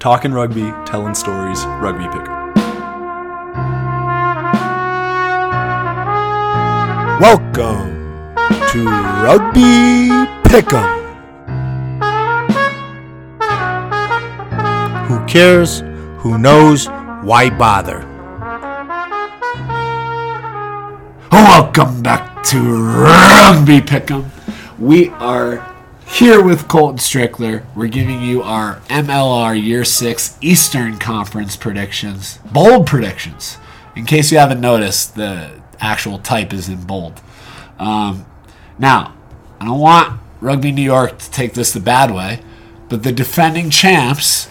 talking rugby, telling stories, rugby pick. Welcome to Rugby Pick'em. Who cares? Who knows? Why bother? Welcome back to Rugby Pick'em. We are here with Colton Strickler. We're giving you our MLR Year 6 Eastern Conference predictions. Bold predictions. In case you haven't noticed, the actual type is in bold. Um, now, I don't want Rugby New York to take this the bad way, but the defending champs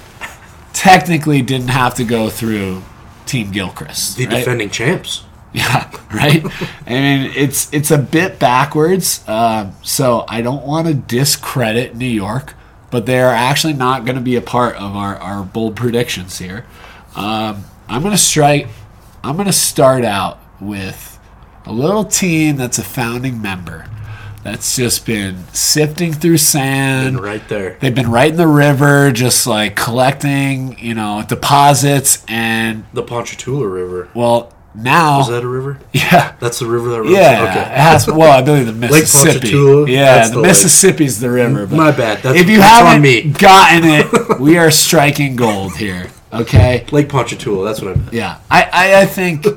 technically didn't have to go through Team Gilchrist. The right? defending champs. Yeah, right. I mean, it's it's a bit backwards. Um, so I don't want to discredit New York, but they are actually not going to be a part of our, our bold predictions here. Um, I'm going to strike. I'm going to start out with a little team that's a founding member. That's just been sifting through sand. And right there. They've been right in the river, just like collecting, you know, deposits, and The Ponchatoula River. well, now Is that a river? yeah, That's the river that runs. yeah, Okay. has. Well, I believe the Mississippi. Ponchatoula, yeah, the, the lake. Mississippi's the river. Mm, but My bad. That's, if you haven't gotten it, we are striking gold here. Okay. Lake Ponchatoula. That's what I meant. Yeah, I, I, I think,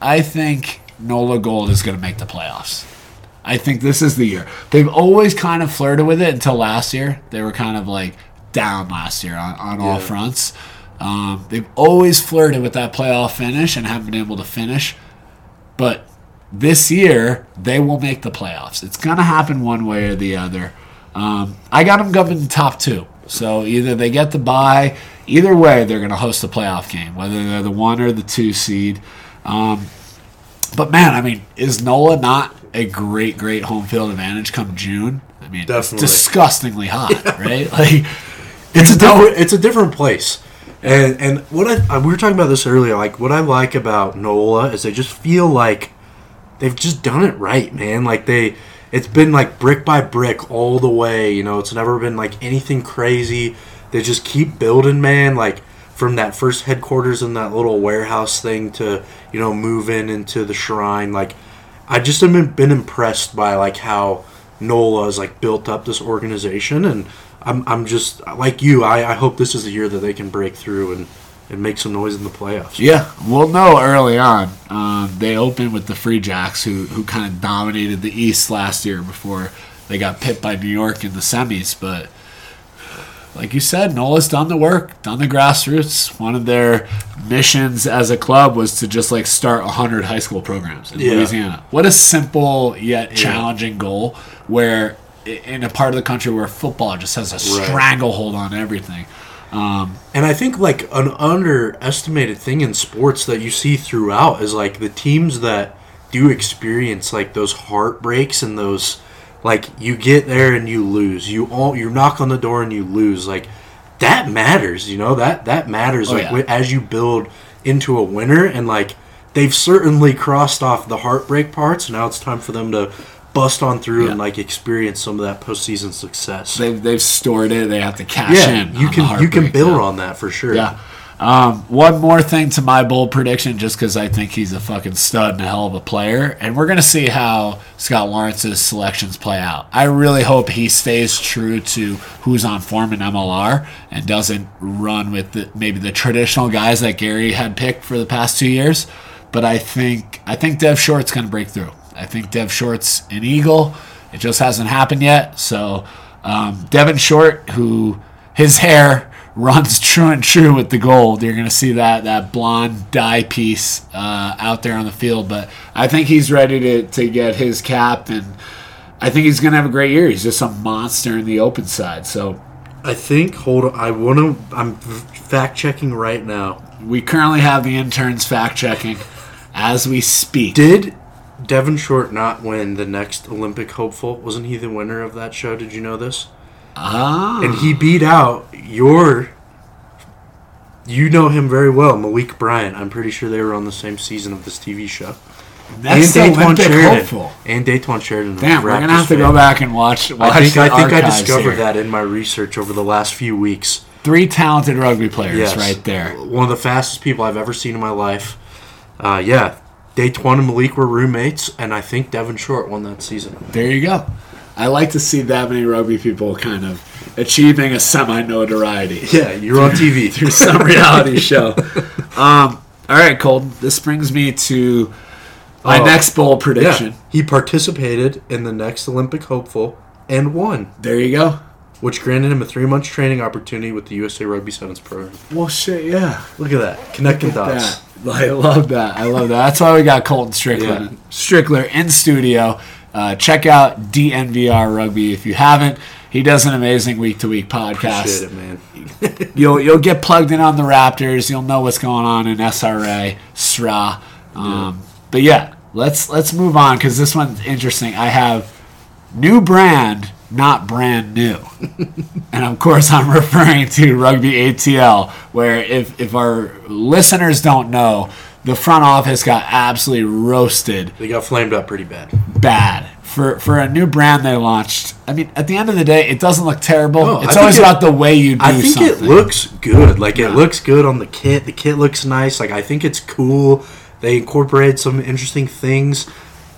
I think Nola Gold is going to make the playoffs. I think this is the year. They've always kind of flirted with it until last year. They were kind of like down last year on, on all fronts. Um, they've always flirted with that playoff finish and haven't been able to finish. But this year, they will make the playoffs. It's going to happen one way or the other. Um, I got them going in the top two. So either they get the bye, either way, they're going to host a playoff game, whether they're the one or the two seed. Um, but man, I mean, is NOLA not a great, great home field advantage come June? I mean, Definitely. disgustingly hot, right? Like, It's a no- It's a different place. And and what I, uh, we were talking about this earlier. Like what I like about NOLA is they just feel like they've just done it right, man. Like they, it's been like brick by brick all the way. You know, it's never been like anything crazy. They just keep building, man. Like from that first headquarters in that little warehouse thing to you know moving into the shrine. Like I just have been, been impressed by like how NOLA has like built up this organization, and I'm I'm just like you. I, I hope this is the year that they can break through and and make some noise in the playoffs. Yeah, we'll know early on. Um, they opened with the Free Jacks, who who kind of dominated the East last year before they got pipped by New York in the semis. But like you said, Nola's done the work, done the grassroots. One of their missions as a club was to just like start hundred high school programs in Yeah. Louisiana. What a simple yet challenging goal! Where in a part of the country where football just has a Right. stranglehold on everything. Um, And I think like an underestimated thing in sports that you see throughout is like the teams that do experience like those heartbreaks and those like you get there and you lose. You all you knock on the door and you lose. Like that matters, you know? That that matters Oh, like yeah. as you build into a winner and like they've certainly crossed off the heartbreak parts. Now it's time for them to bust on through and like experience some of that postseason success. they've they've stored it. They have to cash yeah, in. you can you can build now. on that for sure. Yeah. Um, one more thing to my bold prediction, just because I think he's a fucking stud and a hell of a player, and we're gonna see how Scott Lawrence's selections play out. I really hope he stays true to who's on form in MLR and doesn't run with the, maybe the traditional guys that Gary had picked for the past two years. But I think I think Dev Short's gonna break through. I think Dev Short's an Eagle. It just hasn't happened yet. So um, Devin Short, who his hair runs true and true with the gold. You're going to see that that blonde dye piece uh, out there on the field. But I think he's ready to, to get his cap, and I think he's going to have a great year. He's just a monster in the open side. So I think. Hold on. I want to. I'm fact checking right now. we currently have the interns fact checking as we speak. Did Devin Short not win the next Olympic hopeful? Wasn't he the winner of that show? Did you know this? ah, And he beat out your. You know him very well, Malik Bryant. I'm pretty sure they were on the same season of this TV show. that's and Dayton Sheridan. hopeful. And Dayton Sheridan. Damn, we're gonna have to fan. go back and watch. watch I think I think I discovered here. that in my research over the last few weeks. Three talented rugby players Yes. right there. One of the fastest people I've ever seen in my life. Uh, yeah, Daytwan and Malik were roommates, and I think Devin Short won that season. There you go. I like to see that many rugby people kind of achieving a semi notoriety. Yeah, you're on TV. through some reality show. Um, all right, Colton. This brings me to my Oh, next bold prediction. Yeah, he participated in the next Olympic hopeful and won, There you go. which granted him a three month training opportunity with the USA Rugby Sevens program. Well, shit, yeah. Look at that, connecting dots. That. I love that. I love that. That's why we got Colton Strickland, Yeah. Strickler in studio. Uh, check out DNVR Rugby if you haven't. He does an amazing week to week podcast. It, man. you'll you'll get plugged in on the Raptors. You'll know what's going on in SRA, SRA. Um, But yeah, let's let's move on because this one's interesting. I have new brand, not brand new, and of course I'm referring to Rugby ATL. Where if if our listeners don't know, the front office got absolutely roasted They got flamed up pretty bad. bad for for a new brand they launched. I mean, at the end of the day, it doesn't look terrible. No, it's always it- about the way you do I think something. it looks good. Like it looks good on the kit. The kit looks nice. Like I think it's cool. They incorporated some interesting things.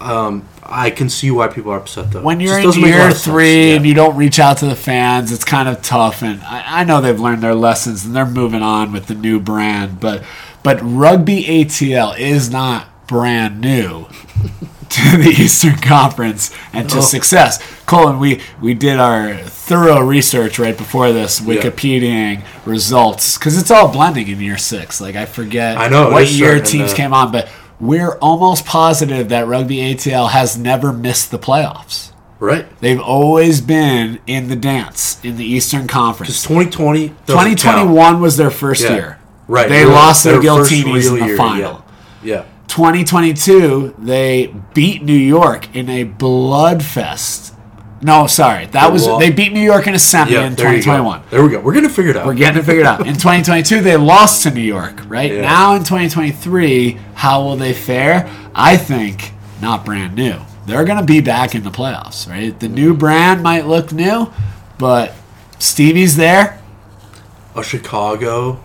Um, I can see why people are upset though. when you're just in doesn't make a lot year three Yeah. and you don't reach out to the fans, it's kind of tough. And I, I know they've learned their lessons and they're moving on with the new brand. But but Rugby ATL is not brand new to the Eastern Conference and to No. success. Colin, we we did our thorough research right before this, Wikipediaing results because it's all blending in year six. Like I forget I know, what year teams to- came on, but. We're almost positive that Rugby ATL has never missed the playoffs. right? They've always been in the dance in the Eastern Because Conference. 2020, doesn't 2021 was their first. Yeah. year. Right. They lost their, their Giltinis in the year, final. Yeah. yeah. 2022, they beat New York in a blood fest. No, sorry. That was they beat New York in a semi Yeah, in there 2021. There we go. We're gonna figure it out. We're getting it figured out. In 2022, they lost to New York, right? Yeah. Now in 2023, how will they fare? I think not brand new. They're going to be back in the playoffs, right? The new mm-hmm. brand might look new, but Stevie's there. a Chicago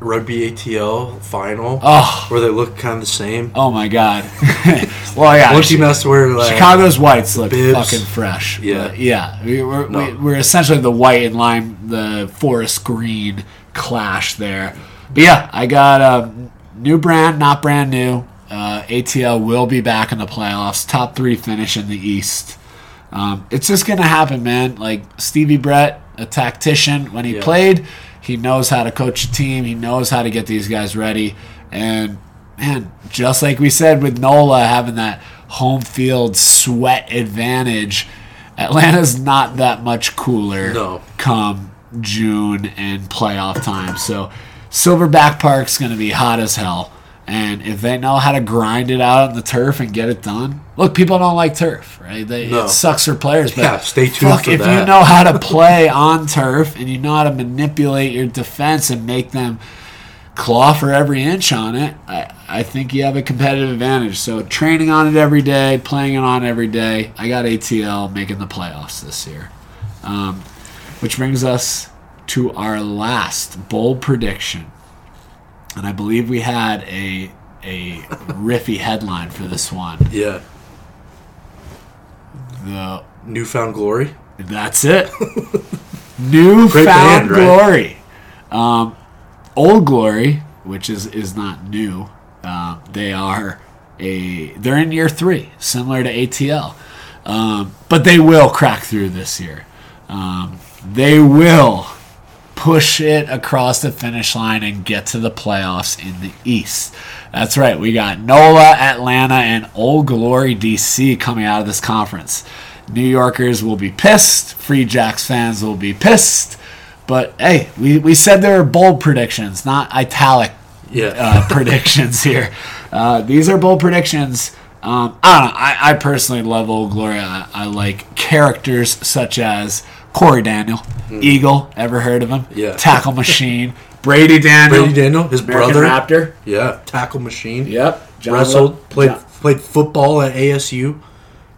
rugby ATL final Oh. where they look kind of the same. Oh my God. well, yeah. One team has to wear like Chicago's whites look bibs. fucking fresh. Yeah. Yeah. We, we're, No. we, we're essentially the white and lime, the forest green clash there. But yeah, I got a new brand, not brand new. Uh, ATL will be back in the playoffs. Top three finish in the East. Um, it's just gonna happen, man. Like Stevie Brett, a tactician, when he Yeah. played, he knows how to coach a team. He knows how to get these guys ready. And man, just like we said with Nola having that home field sweat advantage, Atlanta's not that much cooler No. come June and playoff time. So Silverback Park's gonna be hot as hell. And if they know how to grind it out on the turf and get it done, look, people don't like turf, right? They, No. It sucks for players, but Yeah, stay tuned fuck, if you know how to play on turf and you know how to manipulate your defense and make them claw for every inch on it, I, I think you have a competitive advantage. So training on it every day, playing it on every day. I got ATL making the playoffs this year. Um, which brings us to our last bold prediction. And I believe we had a a riffy headline for this one. yeah The newfound glory. That's it. New Great found band, right? glory. Um, old glory, which is is not new. Um, they are a they're in year three, similar to ATL, um, but they will crack through this year. Um, they will push it across the finish line and get to the playoffs in the East. That's right. We got NOLA, Atlanta, and Old Glory DC coming out of this conference. New Yorkers will be pissed. Free Jacks fans will be pissed. But hey, we, we said there are bold predictions, not italic Yeah. uh, predictions here. Uh, these are bold predictions. Um, I don't know. I, I personally love Old Glory. I, I like characters such as Cory Daniel, Eagle. Ever heard of him? Yeah. Tackle Machine. Brady Daniel. Brady Daniel, his American brother. Raptor. Yeah, tackle machine. Yep. John Wrestled, Lo- played John- played football at ASU.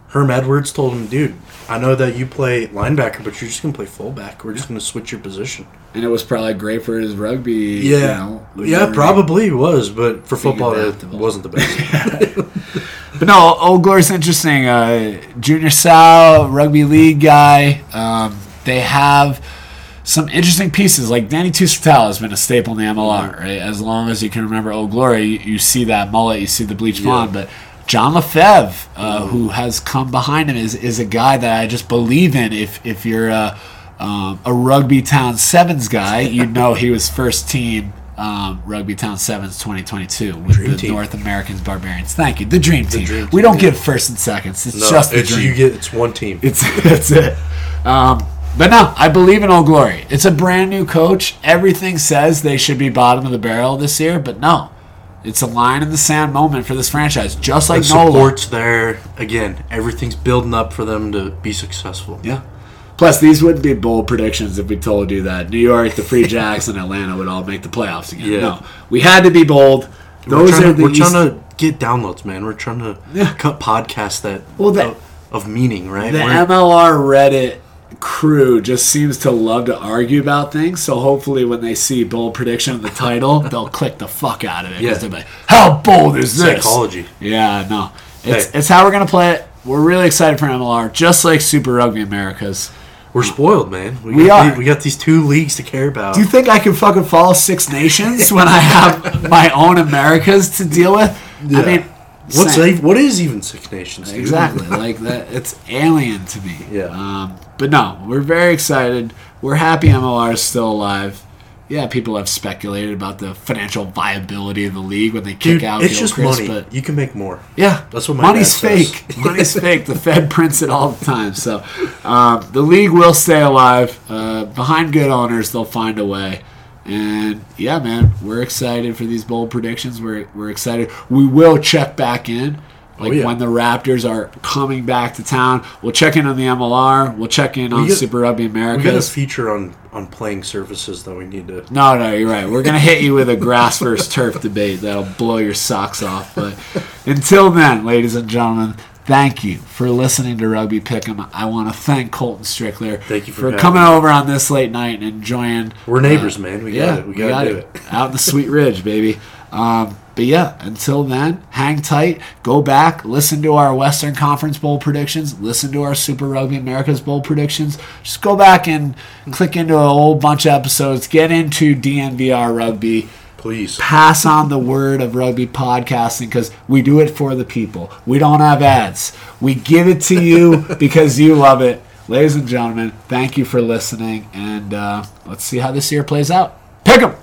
Herm Edwards told him, dude, I know that you play linebacker, but you're just gonna play fullback. We're just gonna switch your position. And it was probably great for his rugby. you know, yeah, learning. probably was, but for football, it wasn't the best. But no, Old Glory's interesting. Uh, Junior Sal, rugby league guy. Um, they have some interesting pieces. Like Danny Tusitala has been a staple in the MLR, right? As long as you can remember Old Glory, you, you see that mullet, you see the bleach blonde. But John Lefebvre, uh, who has come behind him, is, is a guy that I just believe in. If if you're a, um, a Rugby Town Sevens guy, you'd know he was first team. Um, Rugby Town Sevens 2022 with Dream the team. North Americans Barbarians. Thank you, the Dream Team. Dream we don't yeah. give first and seconds. It's No, just the it's dream. You get it's one team. It's that's it. But no, I believe in Old Glory. It's a brand new coach. Everything says they should be bottom of the barrel this year, but no, it's a line in the sand moment for this franchise, just like the Nola. support's there again. Everything's building up for them to be successful. Yeah. Plus, these wouldn't be bold predictions if we told you that New York, the Free Jacks, and Atlanta would all make the playoffs again. Yeah. No, we had to be bold. We're, Those trying, are to, the we're East- trying to get downloads, man. We're trying to Yeah. cut podcasts that Well, that- of, of meaning, right? The We're- MLR Reddit crew just seems to love to argue about things. So hopefully, when they see bold prediction in the title, they'll click the fuck out of it Yeah. they're like, "How bold is this?" Psychology. Yeah, no, it's Hey. it's how we're gonna play it. We're really excited for MLR, just like Super Rugby Americas. We're spoiled, man. We got are. we got these two leagues to care about. Do you think I can fucking follow Six Nations when I have my own Americas to deal with? I mean, What's a, what is even Six Nations? dude? Exactly. like that it's alien to me. Yeah. Um, but no, we're very excited. We're happy MLR is still alive. Yeah, people have speculated about the financial viability of the league when they kick Dude, out it's just money. but You can make more. yeah, That's what my money's fake. money's fake. The Fed prints it all the time. So um, the league will stay alive. Uh, behind good owners, they'll find a way. And yeah, man, we're excited for these bold predictions. We're we're excited. We will check back in. Like Oh, yeah. when the Raptors are coming back to town, we'll check in on the MLR. We'll check in on get- Super Rugby America. We got a feature on on playing surfaces that we need to. No, no, you're right. We're gonna hit you with a grass versus turf debate that'll blow your socks off. But until then, ladies and gentlemen, thank you for listening to Rugby Pick'em. I want to thank Colton Strickler Thank you for for coming me. over on this late night and enjoying. We're neighbors, uh, man. We Yeah, got it. We, got to do it. out in the Sweet Ridge, baby. Um, but yeah, until then, hang tight. Go back, listen to our Western Conference Bowl predictions, listen to our Super Rugby Americas Bowl predictions. Just go back and click into a whole bunch of episodes. Get into DNVR Rugby. Please. Pass on the word of rugby podcasting because we do it for the people. We don't have ads. We give it to you because you love it. Ladies and gentlemen, thank you for listening, and uh, let's see how this year plays out. Pick 'em!